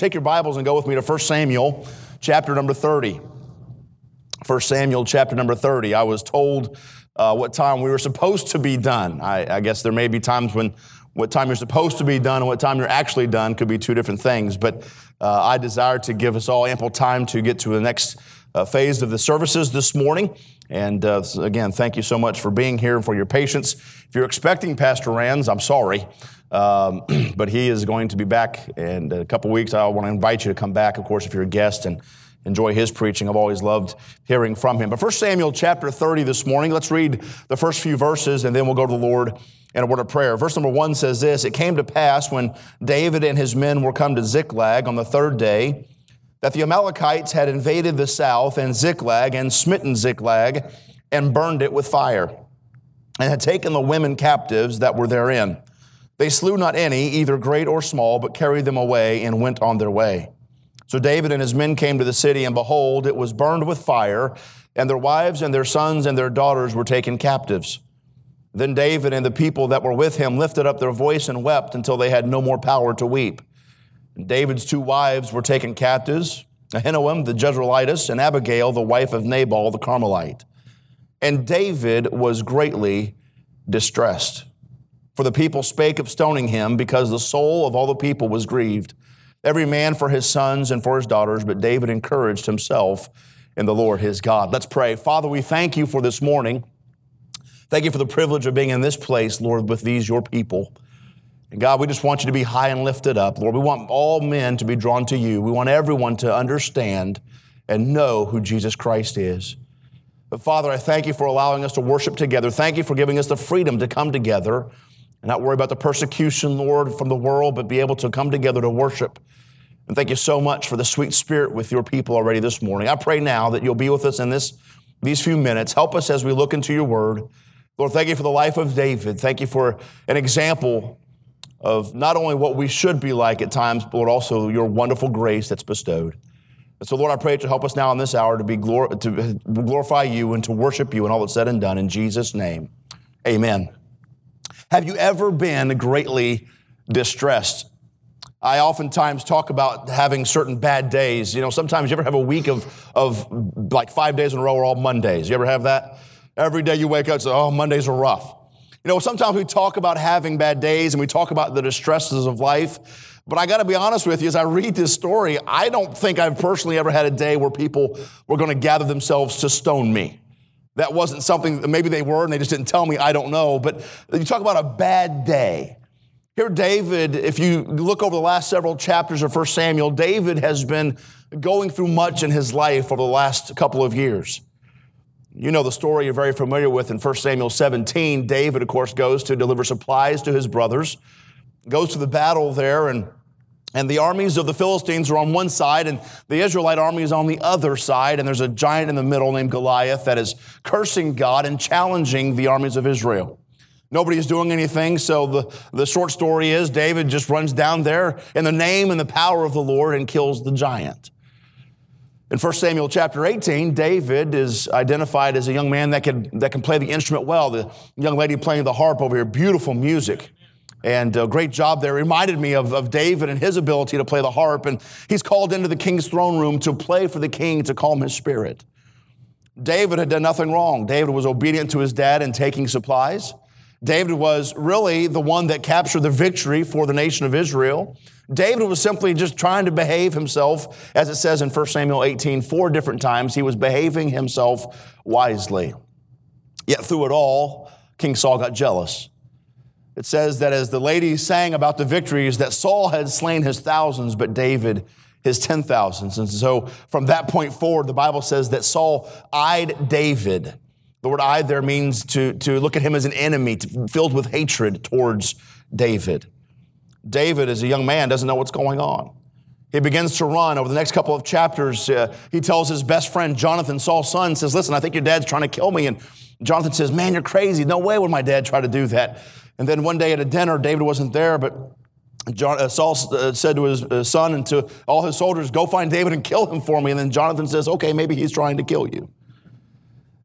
take your Bibles and go with me to 1 Samuel chapter number 30. 1 Samuel chapter number 30. I was told uh, what time we were supposed to be done. I, I, guess there may be times when what time you're supposed to be done and what time you're actually done could be two different things. But uh, I desire to give us all ample time to get to the next uh, phase of the services this morning. And uh, again, thank you so much for being here and for your patience. If you're expecting Pastor Rands, I'm sorry. Um, but he is going to be back in a couple weeks. I want to invite you to come back, of course, if you're a guest and enjoy his preaching. I've always loved hearing from him. But First Samuel chapter 30 this morning, let's read the first few verses and then we'll go to the Lord in a word of prayer. Verse number one says this It came to pass when David and his men were come to Ziklag on the third day that the Amalekites had invaded the south and Ziklag and smitten Ziklag and burned it with fire and had taken the women captives that were therein. They slew not any, either great or small, but carried them away and went on their way. So David and his men came to the city, and behold, it was burned with fire, and their wives and their sons and their daughters were taken captives. Then David and the people that were with him lifted up their voice and wept until they had no more power to weep. David's two wives were taken captives Ahinoam the Jezreelitess, and Abigail, the wife of Nabal the Carmelite. And David was greatly distressed. For the people spake of stoning him, because the soul of all the people was grieved every man for his sons and for his daughters, but David encouraged himself in the Lord his God. Let's pray. Father, we thank you for this morning. Thank you for the privilege of being in this place, Lord, with these, your people. And God, we just want you to be high and lifted up. Lord, we want all men to be drawn to you. We want everyone to understand and know who Jesus Christ is. But Father, I thank you for allowing us to worship together. Thank you for giving us the freedom to come together and not worry about the persecution, Lord, from the world, but be able to come together to worship. And thank you so much for the sweet spirit with your people already this morning. I pray now that you'll be with us in this, these few minutes. Help us as we look into your word. Lord, thank you for the life of David. Thank you for an example of not only what we should be like at times, but also your wonderful grace that's bestowed. And so, Lord, I pray you help us now in this hour to, be glor- to glorify you and to worship you and all that's said and done. In Jesus' name, amen. Have you ever been greatly distressed? I oftentimes talk about having certain bad days. You know, sometimes you ever have a week of, of like five days in a row are all Mondays. You ever have that? Every day you wake up and say, oh, Mondays are rough. You know, sometimes we talk about having bad days and we talk about the distresses of life. But I got to be honest with you, as I read this story, I don't think I've personally ever had a day where people were going to gather themselves to stone me. That wasn't something, maybe they were and they just didn't tell me, I don't know. But you talk about a bad day. Here, David, if you look over the last several chapters of 1 Samuel, David has been going through much in his life over the last couple of years. You know the story you're very familiar with in 1 Samuel 17. David, of course, goes to deliver supplies to his brothers, goes to the battle there, and and the armies of the Philistines are on one side, and the Israelite army is on the other side. And there's a giant in the middle named Goliath that is cursing God and challenging the armies of Israel. Nobody is doing anything, so the, the short story is David just runs down there in the name and the power of the Lord and kills the giant. In 1 Samuel chapter 18, David is identified as a young man that can, that can play the instrument well. The young lady playing the harp over here, beautiful music. And a great job there. Reminded me of, of David and his ability to play the harp. And he's called into the king's throne room to play for the king to calm his spirit. David had done nothing wrong. David was obedient to his dad in taking supplies. David was really the one that captured the victory for the nation of Israel. David was simply just trying to behave himself, as it says in 1 Samuel 18, four different times. He was behaving himself wisely. Yet through it all, King Saul got jealous. It says that as the ladies sang about the victories, that Saul had slain his thousands, but David his ten thousands. And so from that point forward, the Bible says that Saul eyed David. The word eyed there means to, to look at him as an enemy, to, filled with hatred towards David. David, as a young man, doesn't know what's going on. He begins to run. Over the next couple of chapters, uh, he tells his best friend, Jonathan, Saul's son, says, Listen, I think your dad's trying to kill me. And Jonathan says, Man, you're crazy. No way would my dad try to do that. And then one day at a dinner, David wasn't there, but John, uh, Saul uh, said to his uh, son and to all his soldiers, Go find David and kill him for me. And then Jonathan says, Okay, maybe he's trying to kill you.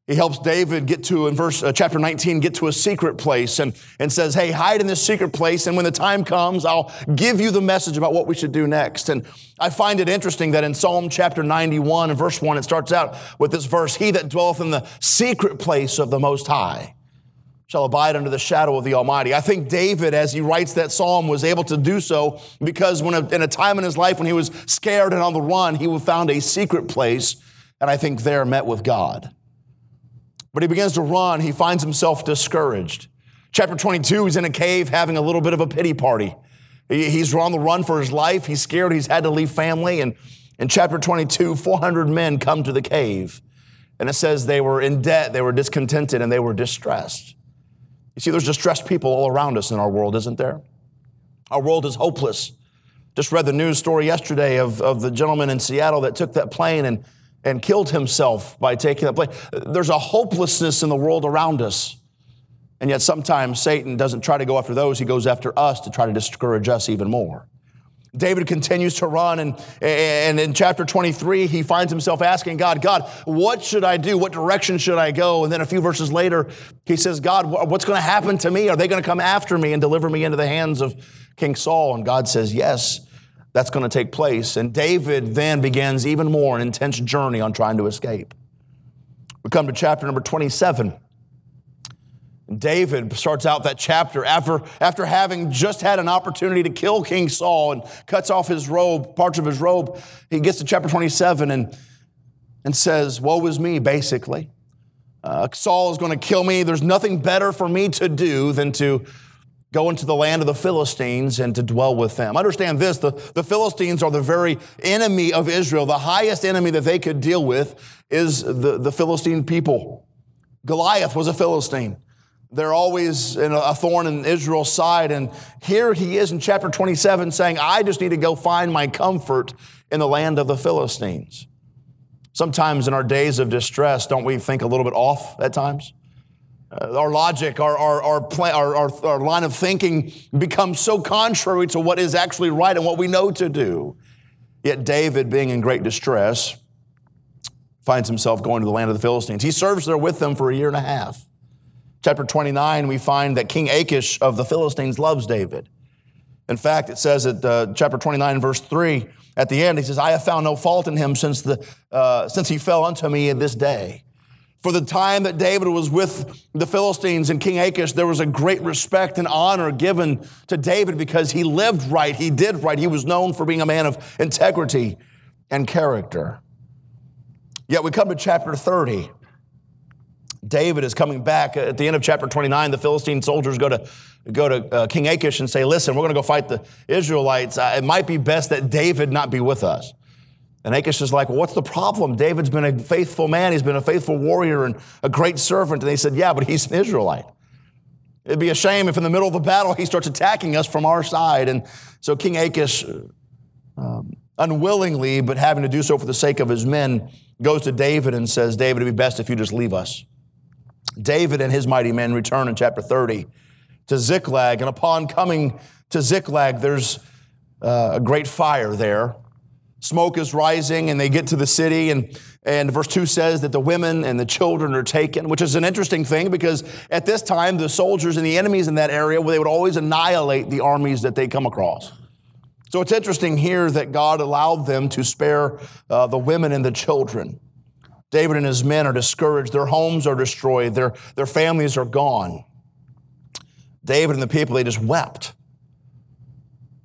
He helps David get to, in verse uh, chapter 19, get to a secret place and, and says, Hey, hide in this secret place. And when the time comes, I'll give you the message about what we should do next. And I find it interesting that in Psalm chapter 91 and verse 1, it starts out with this verse He that dwelleth in the secret place of the Most High shall abide under the shadow of the Almighty. I think David, as he writes that psalm, was able to do so because when a, in a time in his life when he was scared and on the run, he found a secret place, and I think there met with God. But he begins to run. He finds himself discouraged. Chapter 22, he's in a cave having a little bit of a pity party. He's on the run for his life. He's scared. He's had to leave family. And in chapter 22, 400 men come to the cave. And it says they were in debt, they were discontented, and they were distressed. You see, there's distressed people all around us in our world, isn't there? Our world is hopeless. Just read the news story yesterday of, of the gentleman in Seattle that took that plane and and killed himself by taking that plane. There's a hopelessness in the world around us. And yet sometimes Satan doesn't try to go after those, he goes after us to try to discourage us even more. David continues to run, and, and in chapter 23, he finds himself asking God, God, what should I do? What direction should I go? And then a few verses later, he says, God, what's going to happen to me? Are they going to come after me and deliver me into the hands of King Saul? And God says, Yes, that's going to take place. And David then begins even more an intense journey on trying to escape. We come to chapter number 27. David starts out that chapter after, after having just had an opportunity to kill King Saul and cuts off his robe, parts of his robe. He gets to chapter 27 and, and says, Woe is me, basically. Uh, Saul is going to kill me. There's nothing better for me to do than to go into the land of the Philistines and to dwell with them. Understand this the, the Philistines are the very enemy of Israel. The highest enemy that they could deal with is the, the Philistine people. Goliath was a Philistine. They're always a thorn in Israel's side. And here he is in chapter 27 saying, I just need to go find my comfort in the land of the Philistines. Sometimes in our days of distress, don't we think a little bit off at times? Uh, our logic, our, our, our, plan, our, our, our line of thinking becomes so contrary to what is actually right and what we know to do. Yet David, being in great distress, finds himself going to the land of the Philistines. He serves there with them for a year and a half. Chapter 29, we find that King Achish of the Philistines loves David. In fact, it says at uh, chapter 29, verse 3, at the end, he says, I have found no fault in him since, the, uh, since he fell unto me in this day. For the time that David was with the Philistines and King Achish, there was a great respect and honor given to David because he lived right, he did right, he was known for being a man of integrity and character. Yet we come to chapter 30. David is coming back. At the end of chapter 29, the Philistine soldiers go to, go to uh, King Achish and say, Listen, we're going to go fight the Israelites. Uh, it might be best that David not be with us. And Achish is like, well, what's the problem? David's been a faithful man. He's been a faithful warrior and a great servant. And they said, yeah, but he's an Israelite. It'd be a shame if in the middle of the battle he starts attacking us from our side. And so King Achish, um, unwillingly, but having to do so for the sake of his men, goes to David and says, David, it'd be best if you just leave us. David and his mighty men return in chapter 30 to Ziklag. And upon coming to Ziklag, there's uh, a great fire there. Smoke is rising and they get to the city and, and verse 2 says that the women and the children are taken, which is an interesting thing because at this time the soldiers and the enemies in that area, they would always annihilate the armies that they come across. So it's interesting here that God allowed them to spare uh, the women and the children. David and his men are discouraged. Their homes are destroyed. Their, their families are gone. David and the people, they just wept.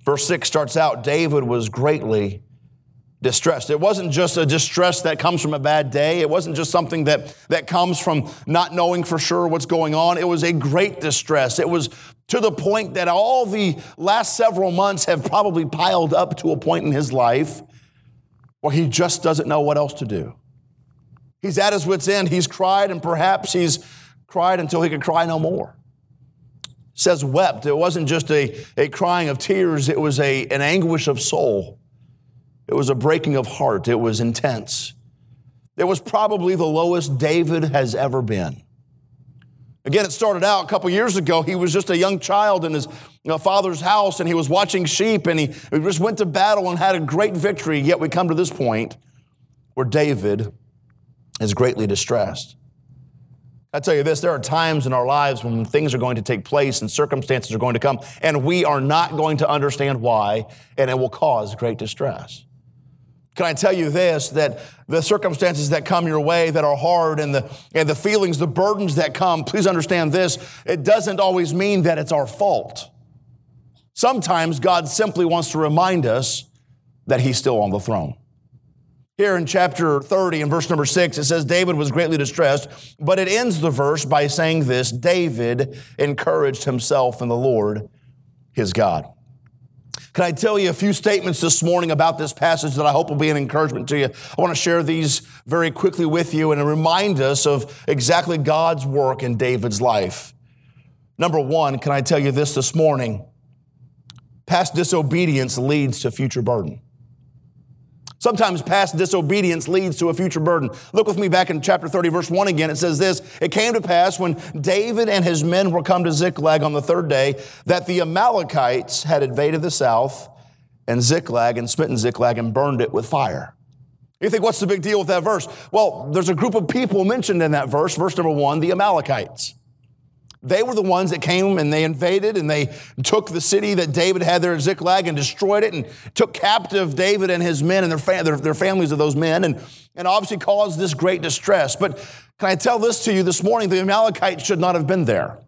Verse 6 starts out David was greatly distressed. It wasn't just a distress that comes from a bad day. It wasn't just something that, that comes from not knowing for sure what's going on. It was a great distress. It was to the point that all the last several months have probably piled up to a point in his life where he just doesn't know what else to do. He's at his wits' end. He's cried, and perhaps he's cried until he could cry no more. Says wept. It wasn't just a, a crying of tears, it was a, an anguish of soul. It was a breaking of heart. It was intense. It was probably the lowest David has ever been. Again, it started out a couple years ago. He was just a young child in his father's house and he was watching sheep and he, he just went to battle and had a great victory. Yet we come to this point where David is greatly distressed. I tell you this, there are times in our lives when things are going to take place and circumstances are going to come, and we are not going to understand why, and it will cause great distress. Can I tell you this that the circumstances that come your way that are hard and the, and the feelings, the burdens that come, please understand this, it doesn't always mean that it's our fault. Sometimes God simply wants to remind us that He's still on the throne. Here in chapter 30 and verse number 6, it says David was greatly distressed, but it ends the verse by saying this David encouraged himself in the Lord his God. Can I tell you a few statements this morning about this passage that I hope will be an encouragement to you? I want to share these very quickly with you and remind us of exactly God's work in David's life. Number one, can I tell you this this morning? Past disobedience leads to future burden. Sometimes past disobedience leads to a future burden. Look with me back in chapter 30, verse 1 again. It says this It came to pass when David and his men were come to Ziklag on the third day that the Amalekites had invaded the south and Ziklag and smitten Ziklag and burned it with fire. You think, what's the big deal with that verse? Well, there's a group of people mentioned in that verse. Verse number one, the Amalekites. They were the ones that came and they invaded and they took the city that David had there at Ziklag and destroyed it and took captive David and his men and their, their, their families of those men and, and obviously caused this great distress. But can I tell this to you this morning? The Amalekites should not have been there.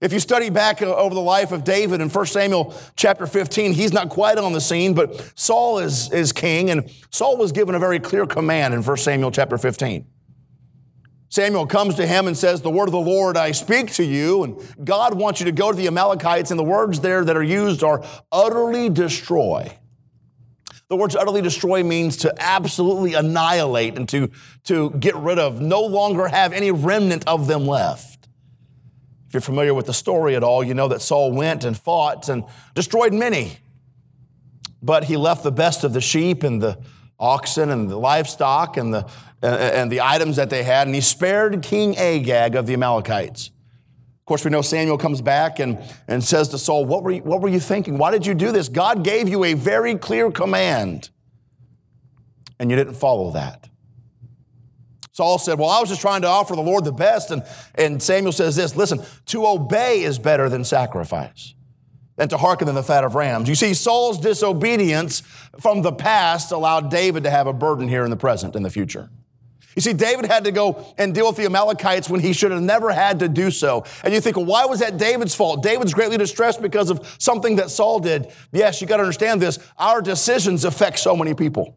If you study back uh, over the life of David in 1 Samuel chapter 15, he's not quite on the scene, but Saul is, is king, and Saul was given a very clear command in 1 Samuel chapter 15. Samuel comes to him and says, The word of the Lord I speak to you. And God wants you to go to the Amalekites, and the words there that are used are utterly destroy. The words utterly destroy means to absolutely annihilate and to, to get rid of, no longer have any remnant of them left. If you're familiar with the story at all, you know that Saul went and fought and destroyed many. But he left the best of the sheep and the oxen and the livestock and the Uh, uh, and the items that they had, and he spared King Agag of the Amalekites. Of course, we know Samuel comes back and, and says to Saul, what were, you, what were you thinking? Why did you do this? God gave you a very clear command, and you didn't follow that. Saul said, Well, I was just trying to offer the Lord the best. And, and Samuel says this listen, to obey is better than sacrifice and to hearken than the fat of rams. You see, Saul's disobedience from the past allowed David to have a burden here in the present, in the future. You see, David had to go and deal with the Amalekites when he should have never had to do so. And you think, well, why was that David's fault? David's greatly distressed because of something that Saul did. Yes, you got to understand this. Our decisions affect so many people.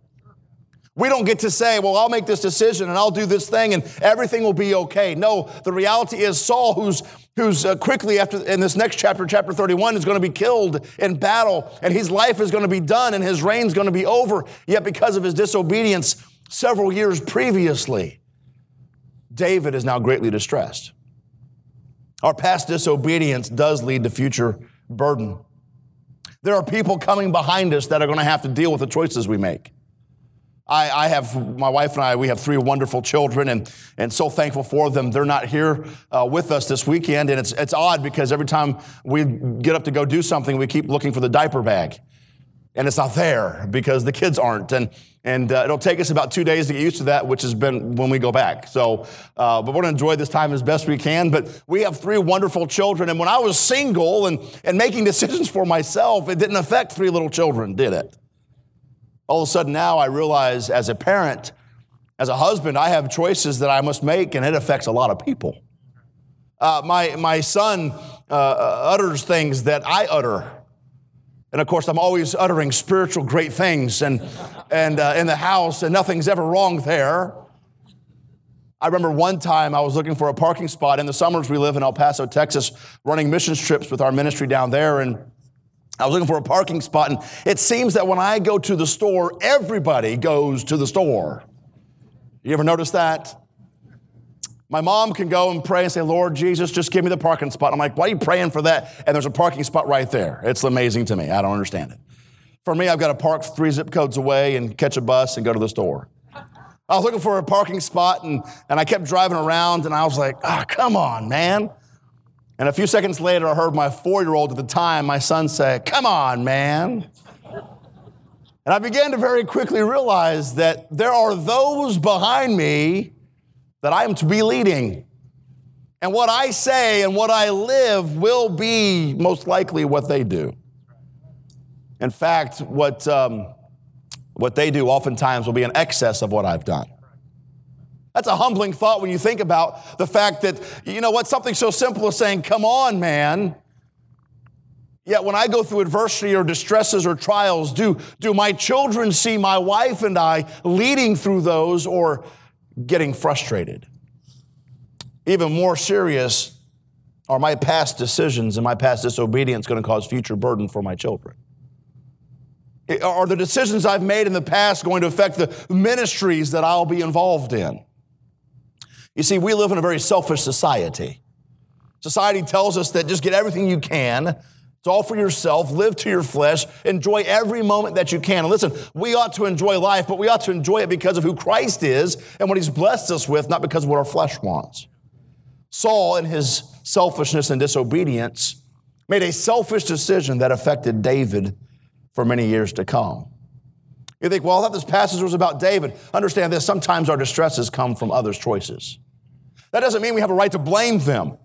We don't get to say, well, I'll make this decision and I'll do this thing and everything will be okay. No, the reality is Saul, who's, who's uh, quickly after, in this next chapter, chapter 31, is going to be killed in battle and his life is going to be done and his reign's going to be over. Yet because of his disobedience, several years previously, David is now greatly distressed. Our past disobedience does lead to future burden. There are people coming behind us that are going to have to deal with the choices we make. I, I, have, my wife and I, we have three wonderful children and, and so thankful for them. They're not here uh, with us this weekend. And it's, it's odd because every time we get up to go do something, we keep looking for the diaper bag and it's not there because the kids aren't. And, and uh, it'll take us about two days to get used to that, which has been when we go back. So, uh, but we're going to enjoy this time as best we can. But we have three wonderful children. And when I was single and, and making decisions for myself, it didn't affect three little children, did it? All of a sudden now I realize as a parent, as a husband, I have choices that I must make, and it affects a lot of people. Uh, my, my son uh, uh, utters things that I utter. And of course, I'm always uttering spiritual great things and, and uh, in the house, and nothing's ever wrong there. I remember one time I was looking for a parking spot. In the summers, we live in El Paso, Texas, running missions trips with our ministry down there. And I was looking for a parking spot. And it seems that when I go to the store, everybody goes to the store. You ever notice that? My mom can go and pray and say, Lord Jesus, just give me the parking spot. I'm like, why are you praying for that? And there's a parking spot right there. It's amazing to me. I don't understand it. For me, I've got to park three zip codes away and catch a bus and go to the store. I was looking for a parking spot and, and I kept driving around and I was like, oh, come on, man. And a few seconds later, I heard my four year old at the time, my son, say, come on, man. And I began to very quickly realize that there are those behind me that I am to be leading. And what I say and what I live will be most likely what they do. In fact, what, um, what they do oftentimes will be in excess of what I've done. That's a humbling thought when you think about the fact that, you know what, something so simple as saying, come on, man. Yet when I go through adversity or distresses or trials, do, do my children see my wife and I leading through those or getting frustrated? Even more serious, are my past decisions and my past disobedience going to cause future burden for my children? Are the decisions I've made in the past going to affect the ministries that I'll be involved in? You see, we live in a very selfish society. Society tells us that just get everything you can. It's all for yourself. Live to your flesh. Enjoy every moment that you can. And listen, we ought to enjoy life, but we ought to enjoy it because of who Christ is and what he's blessed us with, not because of what our flesh wants. Saul, in his selfishness and disobedience, made a selfish decision that affected David for many years to come. You think, well, I thought this passage was about David. Understand this sometimes our distresses come from others' choices. That doesn't mean we have a right to blame them.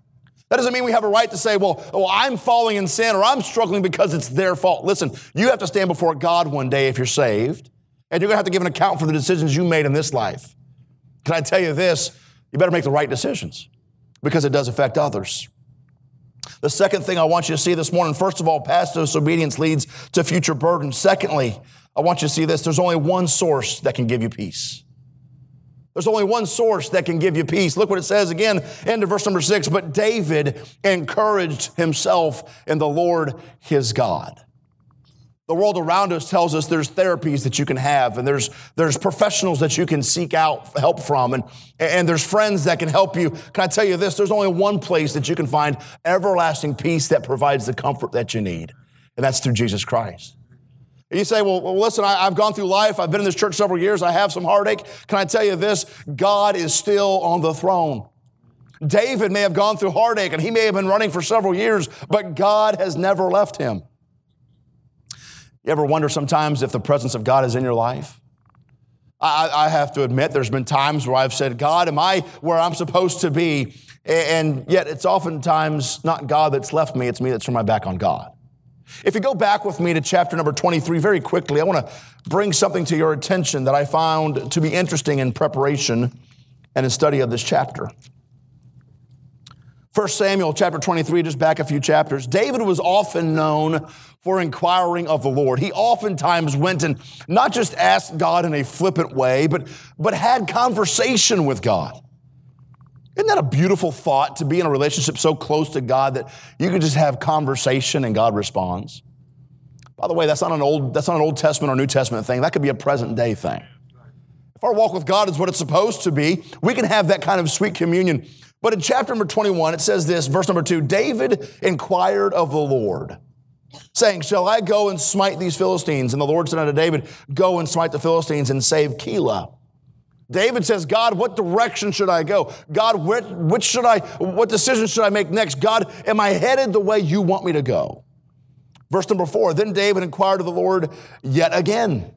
That doesn't mean we have a right to say, well, well, I'm falling in sin or I'm struggling because it's their fault. Listen, you have to stand before God one day if you're saved, and you're going to have to give an account for the decisions you made in this life. Can I tell you this? You better make the right decisions because it does affect others. The second thing I want you to see this morning, first of all, past disobedience leads to future burden. Secondly, I want you to see this there's only one source that can give you peace. There's only one source that can give you peace. Look what it says again, into verse number six. But David encouraged himself in the Lord his God. The world around us tells us there's therapies that you can have, and there's, there's professionals that you can seek out help from, and, and there's friends that can help you. Can I tell you this? There's only one place that you can find everlasting peace that provides the comfort that you need, and that's through Jesus Christ. You say, well, well listen, I, have gone through life. I've been in this church several years. I have some heartache. Can I tell you this? God is still on the throne. David may have gone through heartache and he may have been running for several years, but God has never left him. You ever wonder sometimes if the presence of God is in your life? I, I have to admit, there's been times where I've said, God, am I where I'm supposed to be? And yet it's oftentimes not God that's left me, it's me that's turned my back on God. If you go back with me to chapter number 23 very quickly, I want to bring something to your attention that I found to be interesting in preparation and in study of this chapter. 1 Samuel chapter 23, just back a few chapters. David was often known for inquiring of the Lord. He oftentimes went and not just asked God in a flippant way, but, but had conversation with God. Isn't that a beautiful thought to be in a relationship so close to God that you can just have conversation and God responds? By the way, that's not an old, that's not an Old Testament or New Testament thing. That could be a present day thing. If our walk with God is what it's supposed to be, we can have that kind of sweet communion. But in chapter number 21, it says this, verse number two, David inquired of the Lord, saying, Shall I go and smite these Philistines? And the Lord said unto David, Go and smite the Philistines and save Keilah. David says, God, what direction should I go? God, which, which should I, what decision should I make next? God, am I headed the way you want me to go? Verse number four, then David inquired of the Lord yet again.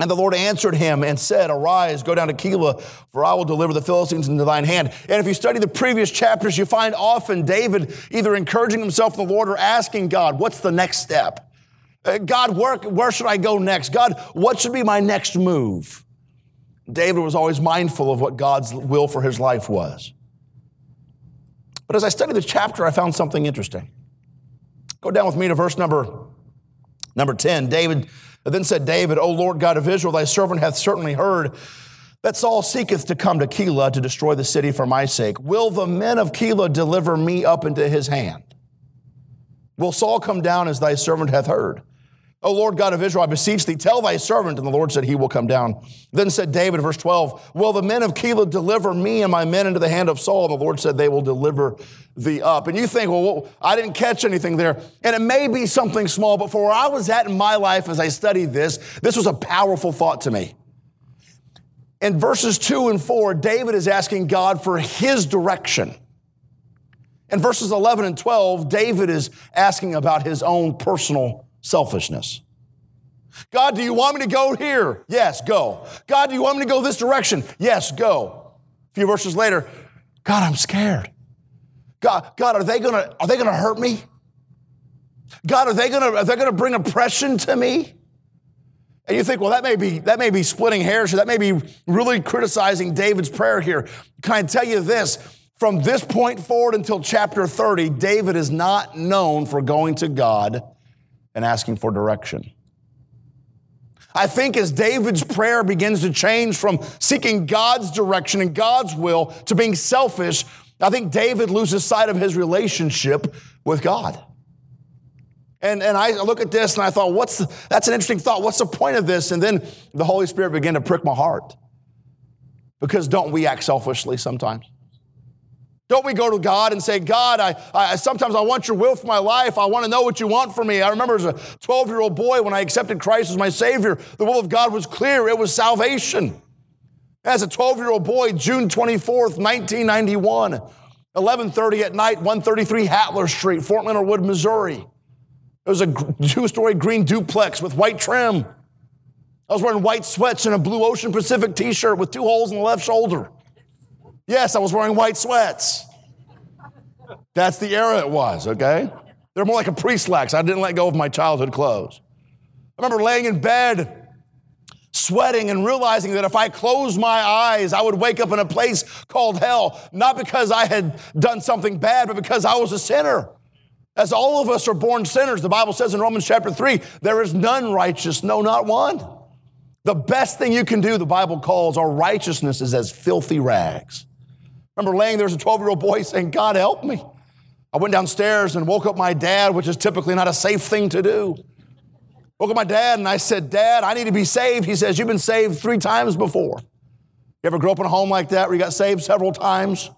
And the Lord answered him and said, Arise, go down to Keilah, for I will deliver the Philistines into thine hand. And if you study the previous chapters, you find often David either encouraging himself in the Lord or asking God, What's the next step? Uh, God, where, where should I go next? God, what should be my next move? David was always mindful of what God's will for his life was. But as I studied the chapter, I found something interesting. Go down with me to verse number, number 10. David then said David, O Lord God of Israel, thy servant hath certainly heard that Saul seeketh to come to Keilah to destroy the city for my sake. Will the men of Keilah deliver me up into his hand? Will Saul come down as thy servant hath heard? O Lord God of Israel, I beseech thee, tell thy servant. And the Lord said, He will come down. Then said David, verse 12, Will the men of Keilah deliver me and my men into the hand of Saul? And the Lord said, They will deliver thee up. And you think, Well, I didn't catch anything there. And it may be something small, but for where I was at in my life as I studied this, this was a powerful thought to me. In verses 2 and 4, David is asking God for his direction. In verses 11 and 12, David is asking about his own personal selfishness. God, do you want me to go here? Yes, go. God, do you want me to go this direction? Yes, go. A few verses later, God, I'm scared. God, God, are they gonna, are they gonna hurt me? God, are they gonna, are they gonna bring oppression to me? And you think, well, that may be that may be splitting hairs, or that may be really criticizing David's prayer here. Can I tell you this? From this point forward until chapter 30, David is not known for going to God and asking for direction. I think as David's prayer begins to change from seeking God's direction and God's will to being selfish, I think David loses sight of his relationship with God. And, and I look at this and I thought, what's the, that's an interesting thought. What's the point of this? And then the Holy Spirit began to prick my heart. Because don't we act selfishly sometimes? Don't we go to God and say, God, I, I, sometimes I want your will for my life. I want to know what you want for me. I remember as a 12 year old boy when I accepted Christ as my Savior, the will of God was clear. It was salvation. As a 12 year old boy, June 24th, 1991, 1130 at night, 133 Hatler Street, Fort Leonard Wood, Missouri. It was a two story green duplex with white trim. I was wearing white sweats and a blue Ocean Pacific t shirt with two holes in the left shoulder. Yes, I was wearing white sweats. That's the era it was, okay? They're more like a pre slacks. I didn't let go of my childhood clothes. I remember laying in bed, sweating, and realizing that if I closed my eyes, I would wake up in a place called hell, not because I had done something bad, but because I was a sinner. As all of us are born sinners, the Bible says in Romans chapter 3, there is none righteous, no, not one. The best thing you can do, the Bible calls our righteousness is as filthy rags. Remember laying there as a 12 year old boy saying, God help me. I went downstairs and woke up my dad, which is typically not a safe thing to do. Woke up my dad and I said, Dad, I need to be saved. He says, You've been saved three times before. You ever grow up in a home like that where you got saved several times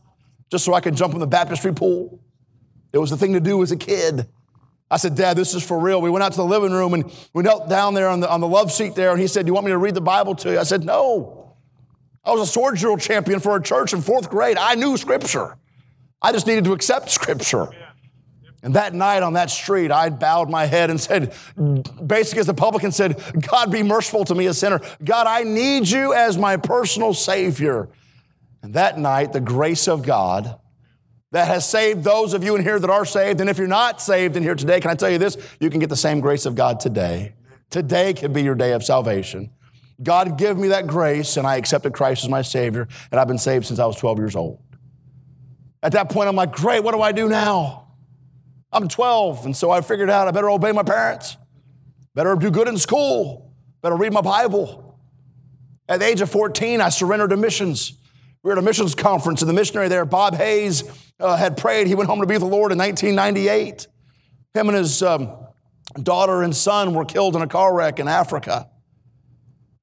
just so I could jump in the baptistry pool? It was the thing to do as a kid. I said, Dad, this is for real. We went out to the living room and we knelt down there on the, on the love seat there, and he said, Do you want me to read the Bible to you? I said, No. I was a sword drill champion for a church in fourth grade. I knew Scripture. I just needed to accept Scripture. And that night on that street, I bowed my head and said, basically as the publican said, God be merciful to me, a sinner. God, I need you as my personal Savior. And that night, the grace of God that has saved those of you in here that are saved. And if you're not saved in here today, can I tell you this? You can get the same grace of God today. Today can be your day of salvation. God give me that grace, and I accepted Christ as my Savior, and I've been saved since I was 12 years old. At that point, I'm like, great, what do I do now? I'm 12, and so I figured out I better obey my parents, better do good in school, better read my Bible. At the age of 14, I surrendered to missions. We were at a missions conference, and the missionary there, Bob Hayes, uh, had prayed. He went home to be with the Lord in 1998. Him and his um, daughter and son were killed in a car wreck in Africa.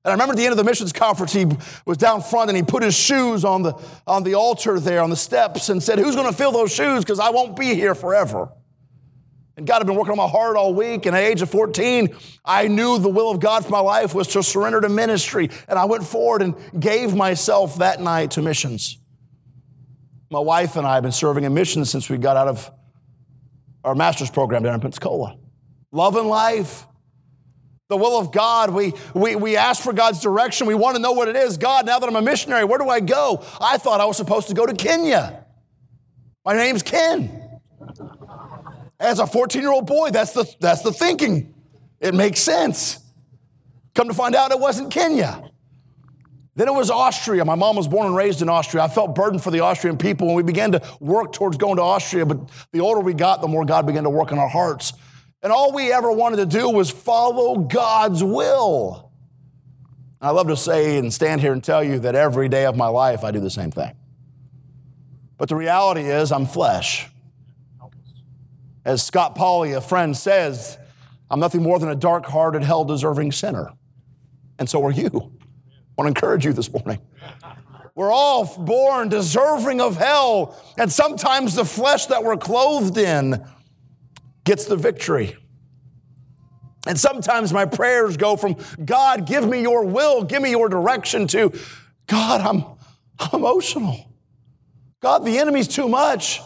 And I remember at the end of the missions conference, he was down front and he put his shoes on the, on the altar there, on the steps, and said, Who's going to fill those shoes? Because I won't be here forever. And God had been working on my heart all week. And at the age of 14, I knew the will of God for my life was to surrender to ministry. And I went forward and gave myself that night to missions. My wife and I have been serving in missions since we got out of our master's program down in Pensacola. Love and life. The will of God. We, we, we ask for God's direction. We want to know what it is. God, now that I'm a missionary, where do I go? I thought I was supposed to go to Kenya. My name's Ken. As a 14 year old boy, that's the, that's the thinking. It makes sense. Come to find out it wasn't Kenya. Then it was Austria. My mom was born and raised in Austria. I felt burdened for the Austrian people, and we began to work towards going to Austria. But the older we got, the more God began to work in our hearts. And all we ever wanted to do was follow God's will. I love to say and stand here and tell you that every day of my life I do the same thing. But the reality is, I'm flesh. As Scott Pauley, a friend, says, I'm nothing more than a dark hearted, hell deserving sinner. And so are you. I want to encourage you this morning. We're all born deserving of hell, and sometimes the flesh that we're clothed in gets the victory. And sometimes my prayers go from, God, give me your will, give me your direction, to, God, I'm, I'm emotional. God, the enemy's too much.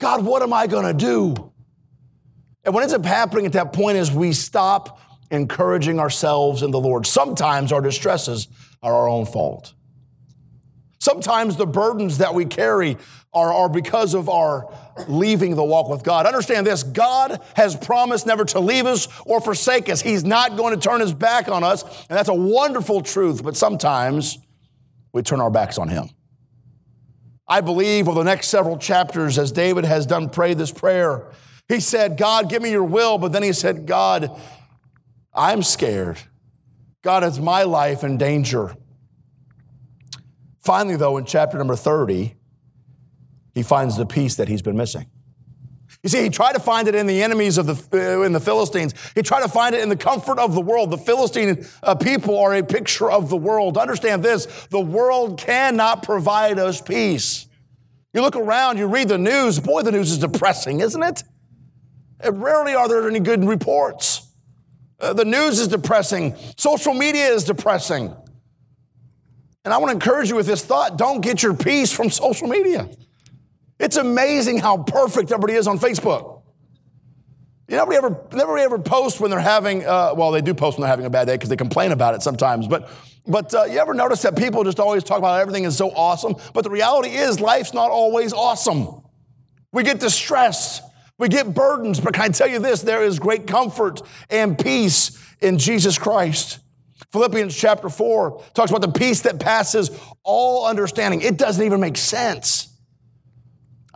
God, what am I going to do? And what ends up happening at that point is we stop encouraging ourselves in the Lord. Sometimes our distresses are our own fault. Sometimes the burdens that we carry are, are because of our leaving the walk with God. Understand this God has promised never to leave us or forsake us. He's not going to turn his back on us, and that's a wonderful truth, but sometimes we turn our backs on him. I believe over the next several chapters, as David has done pray this prayer, he said, God, give me your will, but then he said, God, I'm scared. God, is my life in danger. Finally, though, in chapter number 30, he finds the peace that he's been missing. You see, he tried to find it in the enemies of the in the Philistines. He tried to find it in the comfort of the world. The Philistine uh, people are a picture of the world. Understand this: the world cannot provide us peace. You look around, you read the news. Boy, the news is depressing, isn't it? And rarely are there any good reports. Uh, the news is depressing. Social media is depressing. And I want to encourage you with this thought don't get your peace from social media. It's amazing how perfect everybody is on Facebook. You nobody ever, nobody ever post when they're having, uh, well, they do post when they're having a bad day because they complain about it sometimes. But, but uh, you ever notice that people just always talk about everything is so awesome? But the reality is, life's not always awesome. We get distressed, we get burdens. But can I tell you this? There is great comfort and peace in Jesus Christ. Philippians chapter 4 talks about the peace that passes all understanding. It doesn't even make sense.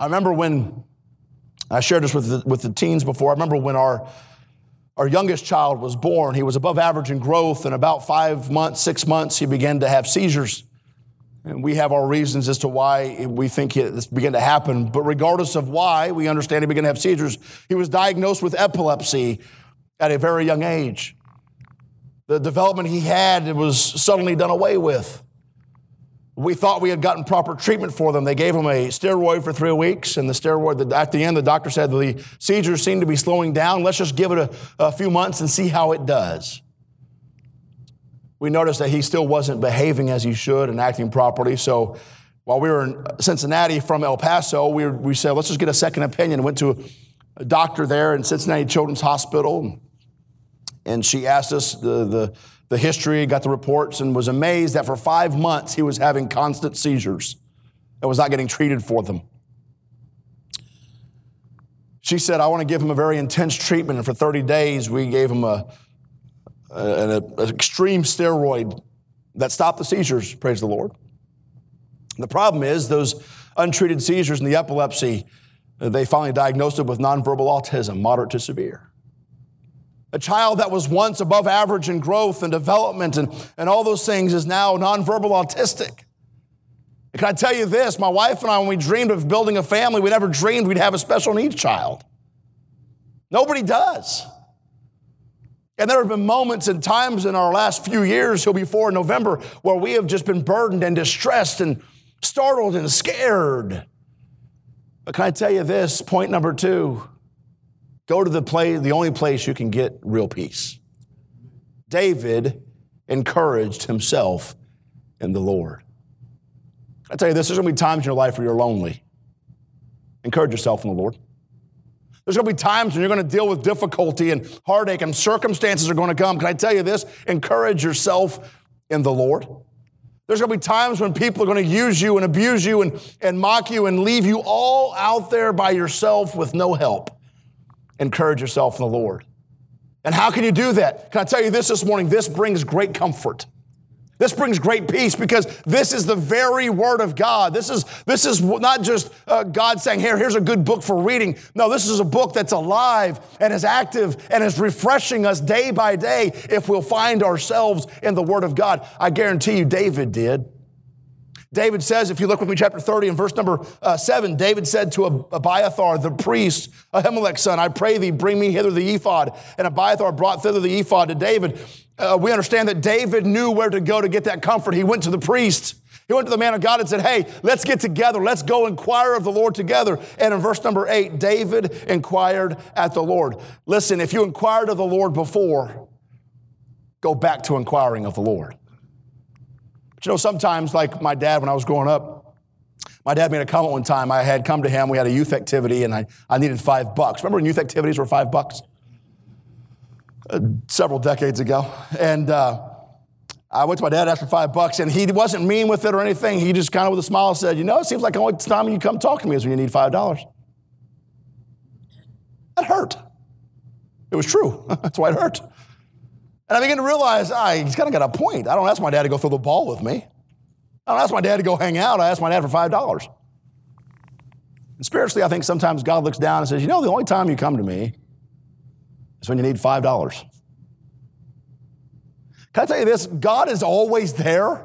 I remember when I shared this with the, with the teens before. I remember when our, our youngest child was born, he was above average in growth, and about five months, six months, he began to have seizures. And we have our reasons as to why we think this began to happen. But regardless of why, we understand he began to have seizures. He was diagnosed with epilepsy at a very young age. The development he had was suddenly done away with. We thought we had gotten proper treatment for them. They gave him a steroid for three weeks, and the steroid, at the end, the doctor said the seizures seem to be slowing down. Let's just give it a, a few months and see how it does. We noticed that he still wasn't behaving as he should and acting properly. So while we were in Cincinnati from El Paso, we, we said, let's just get a second opinion. Went to a doctor there in Cincinnati Children's Hospital. And she asked us the, the, the history, got the reports, and was amazed that for five months he was having constant seizures and was not getting treated for them. She said, I want to give him a very intense treatment. And for 30 days, we gave him a, an extreme steroid that stopped the seizures, praise the Lord. The problem is, those untreated seizures and the epilepsy, they finally diagnosed him with nonverbal autism, moderate to severe. A child that was once above average in growth and development and, and all those things is now nonverbal autistic. can I tell you this? My wife and I, when we dreamed of building a family, we never dreamed we'd have a special needs child. Nobody does. And there have been moments and times in our last few years, till before November, where we have just been burdened and distressed and startled and scared. But can I tell you this? Point number two Go to the place, the only place you can get real peace. David encouraged himself in the Lord. I tell you this, there's gonna be times in your life where you're lonely. Encourage yourself in the Lord. There's gonna be times when you're gonna deal with difficulty and heartache and circumstances are gonna come. Can I tell you this? Encourage yourself in the Lord. There's gonna be times when people are gonna use you and abuse you and, and mock you and leave you all out there by yourself with no help encourage yourself in the Lord. And how can you do that? Can I tell you this this morning? This brings great comfort. This brings great peace because this is the very word of God. This is, this is not just uh, God saying, here, here's a good book for reading. No, this is a book that's alive and is active and is refreshing us day by day if we'll find ourselves in the word of God. I guarantee you, David did. David says, if you look with me, chapter 30 and verse number uh, 7, David said to Abiathar, the priest, Ahimelech's son, I pray thee, bring me hither the ephod. And Abiathar brought thither the ephod to David. Uh, we understand that David knew where to go to get that comfort. He went to the priest. He went to the man of God and said, Hey, let's get together. Let's go inquire of the Lord together. And in verse number eight, David inquired at the Lord. Listen, if you inquired of the Lord before, go back to inquiring of the Lord. But you know, sometimes, like my dad when I was growing up, my dad made a comment one time. I had come to him, we had a youth activity, and I, I needed five bucks. Remember when youth activities were five bucks? Uh, several decades ago. And uh, I went to my dad, asked for five bucks, and he wasn't mean with it or anything. He just kind of with a smile said, You know, it seems like the only time you come talk to me is when you need five dollars. That hurt. It was true. That's why it hurt. And I began to realize, ah, he's kind of got a point. I don't ask my dad to go throw the ball with me. I don't ask my dad to go hang out. I ask my dad for five dollars. And spiritually, I think sometimes God looks down and says, You know, the only time you come to me is when you need five dollars. Can I tell you this? God is always there.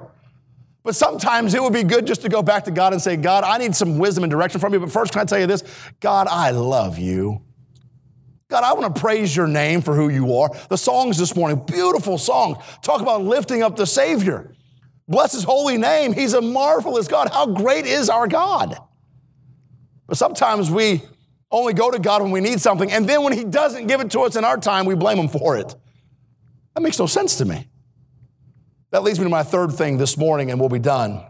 But sometimes it would be good just to go back to God and say, God, I need some wisdom and direction from you. But first, can I tell you this? God, I love you. God, I want to praise your name for who you are. The songs this morning, beautiful songs, talk about lifting up the Savior. Bless his holy name. He's a marvelous God. How great is our God? But sometimes we only go to God when we need something, and then when he doesn't give it to us in our time, we blame him for it. That makes no sense to me. That leads me to my third thing this morning, and we'll be done.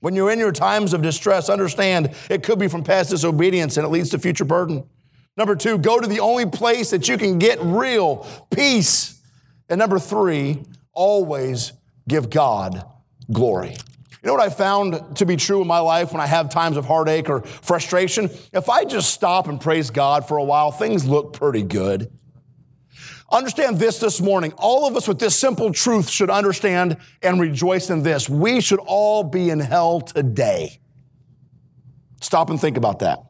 When you're in your times of distress, understand it could be from past disobedience and it leads to future burden. Number two, go to the only place that you can get real peace. And number three, always give God glory. You know what I found to be true in my life when I have times of heartache or frustration? If I just stop and praise God for a while, things look pretty good. Understand this this morning. All of us with this simple truth should understand and rejoice in this. We should all be in hell today. Stop and think about that.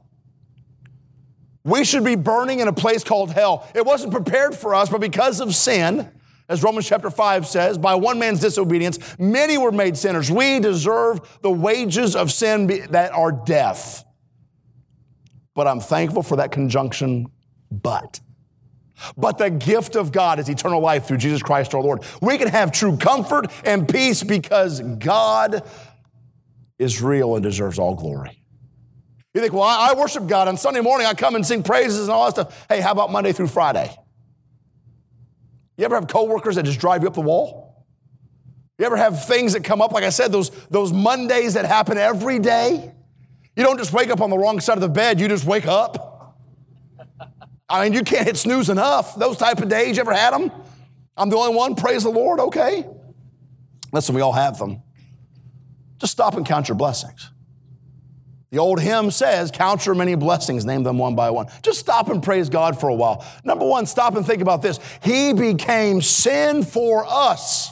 We should be burning in a place called hell. It wasn't prepared for us, but because of sin, as Romans chapter 5 says, by one man's disobedience, many were made sinners. We deserve the wages of sin that are death. But I'm thankful for that conjunction, but. But the gift of God is eternal life through Jesus Christ our Lord. We can have true comfort and peace because God is real and deserves all glory. You think, well, I worship God on Sunday morning, I come and sing praises and all that stuff. Hey, how about Monday through Friday? You ever have coworkers that just drive you up the wall? You ever have things that come up, like I said, those, those Mondays that happen every day? You don't just wake up on the wrong side of the bed, you just wake up. I mean, you can't hit snooze enough. Those type of days, you ever had them? I'm the only one, praise the Lord, okay. Listen, we all have them. Just stop and count your blessings. The old hymn says, Count your many blessings, name them one by one. Just stop and praise God for a while. Number one, stop and think about this. He became sin for us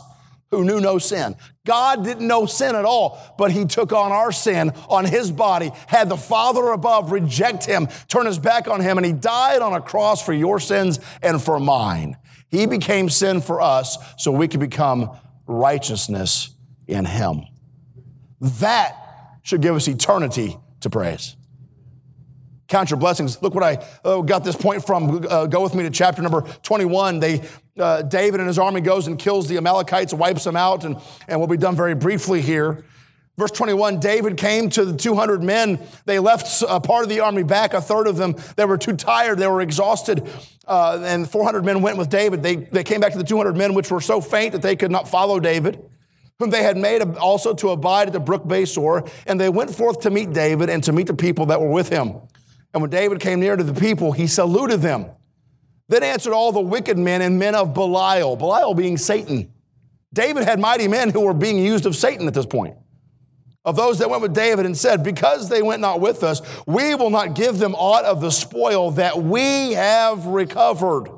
who knew no sin. God didn't know sin at all, but he took on our sin on his body, had the Father above reject him, turn his back on him, and he died on a cross for your sins and for mine. He became sin for us so we could become righteousness in him. That should give us eternity to praise. Count your blessings. Look what I uh, got this point from. Uh, go with me to chapter number 21. They, uh, David and his army goes and kills the Amalekites, wipes them out, and, and we'll be done very briefly here. Verse 21 David came to the 200 men. They left a part of the army back, a third of them. They were too tired, they were exhausted. Uh, and 400 men went with David. They, they came back to the 200 men, which were so faint that they could not follow David whom they had made also to abide at the brook Besor. And they went forth to meet David and to meet the people that were with him. And when David came near to the people, he saluted them. Then answered all the wicked men and men of Belial, Belial being Satan. David had mighty men who were being used of Satan at this point. Of those that went with David and said, Because they went not with us, we will not give them aught of the spoil that we have recovered.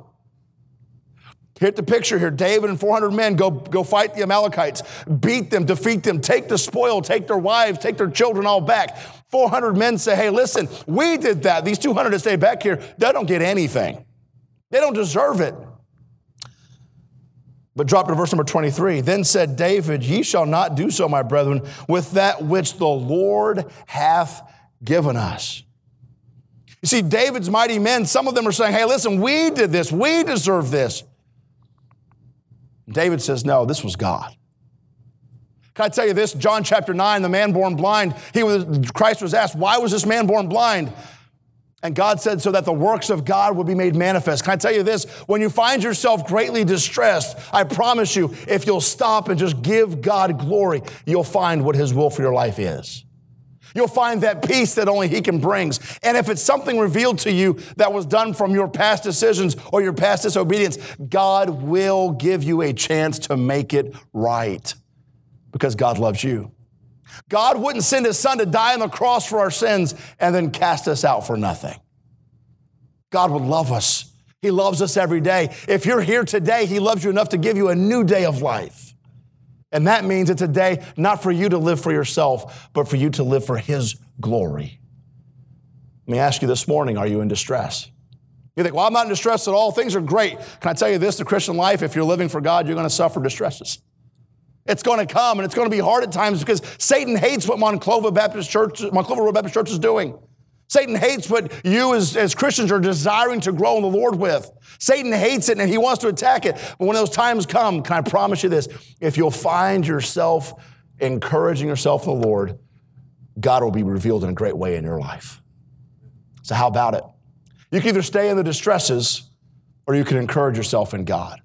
Hit the picture here. David and 400 men go, go fight the Amalekites, beat them, defeat them, take the spoil, take their wives, take their children all back. 400 men say, hey, listen, we did that. These 200 that stay back here, they don't get anything. They don't deserve it. But drop to verse number 23. Then said David, Ye shall not do so, my brethren, with that which the Lord hath given us. You see, David's mighty men, some of them are saying, Hey, listen, we did this, we deserve this. David says, No, this was God. Can I tell you this? John chapter 9, the man born blind, he was, Christ was asked, Why was this man born blind? And God said, so that the works of God would be made manifest. Can I tell you this? When you find yourself greatly distressed, I promise you, if you'll stop and just give God glory, you'll find what His will for your life is. You'll find that peace that only He can bring. And if it's something revealed to you that was done from your past decisions or your past disobedience, God will give you a chance to make it right because God loves you. God wouldn't send His Son to die on the cross for our sins and then cast us out for nothing. God would love us. He loves us every day. If you're here today, He loves you enough to give you a new day of life. And that means it's a day not for you to live for yourself, but for you to live for His glory. Let me ask you this morning are you in distress? You think, well, I'm not in distress at all. Things are great. Can I tell you this? The Christian life, if you're living for God, you're going to suffer distresses. It's going to come and it's going to be hard at times because Satan hates what Monclova Baptist Church, Monclova Road Baptist Church is doing. Satan hates what you as, as Christians are desiring to grow in the Lord with. Satan hates it and he wants to attack it. But when those times come, can I promise you this? If you'll find yourself encouraging yourself in the Lord, God will be revealed in a great way in your life. So, how about it? You can either stay in the distresses or you can encourage yourself in God.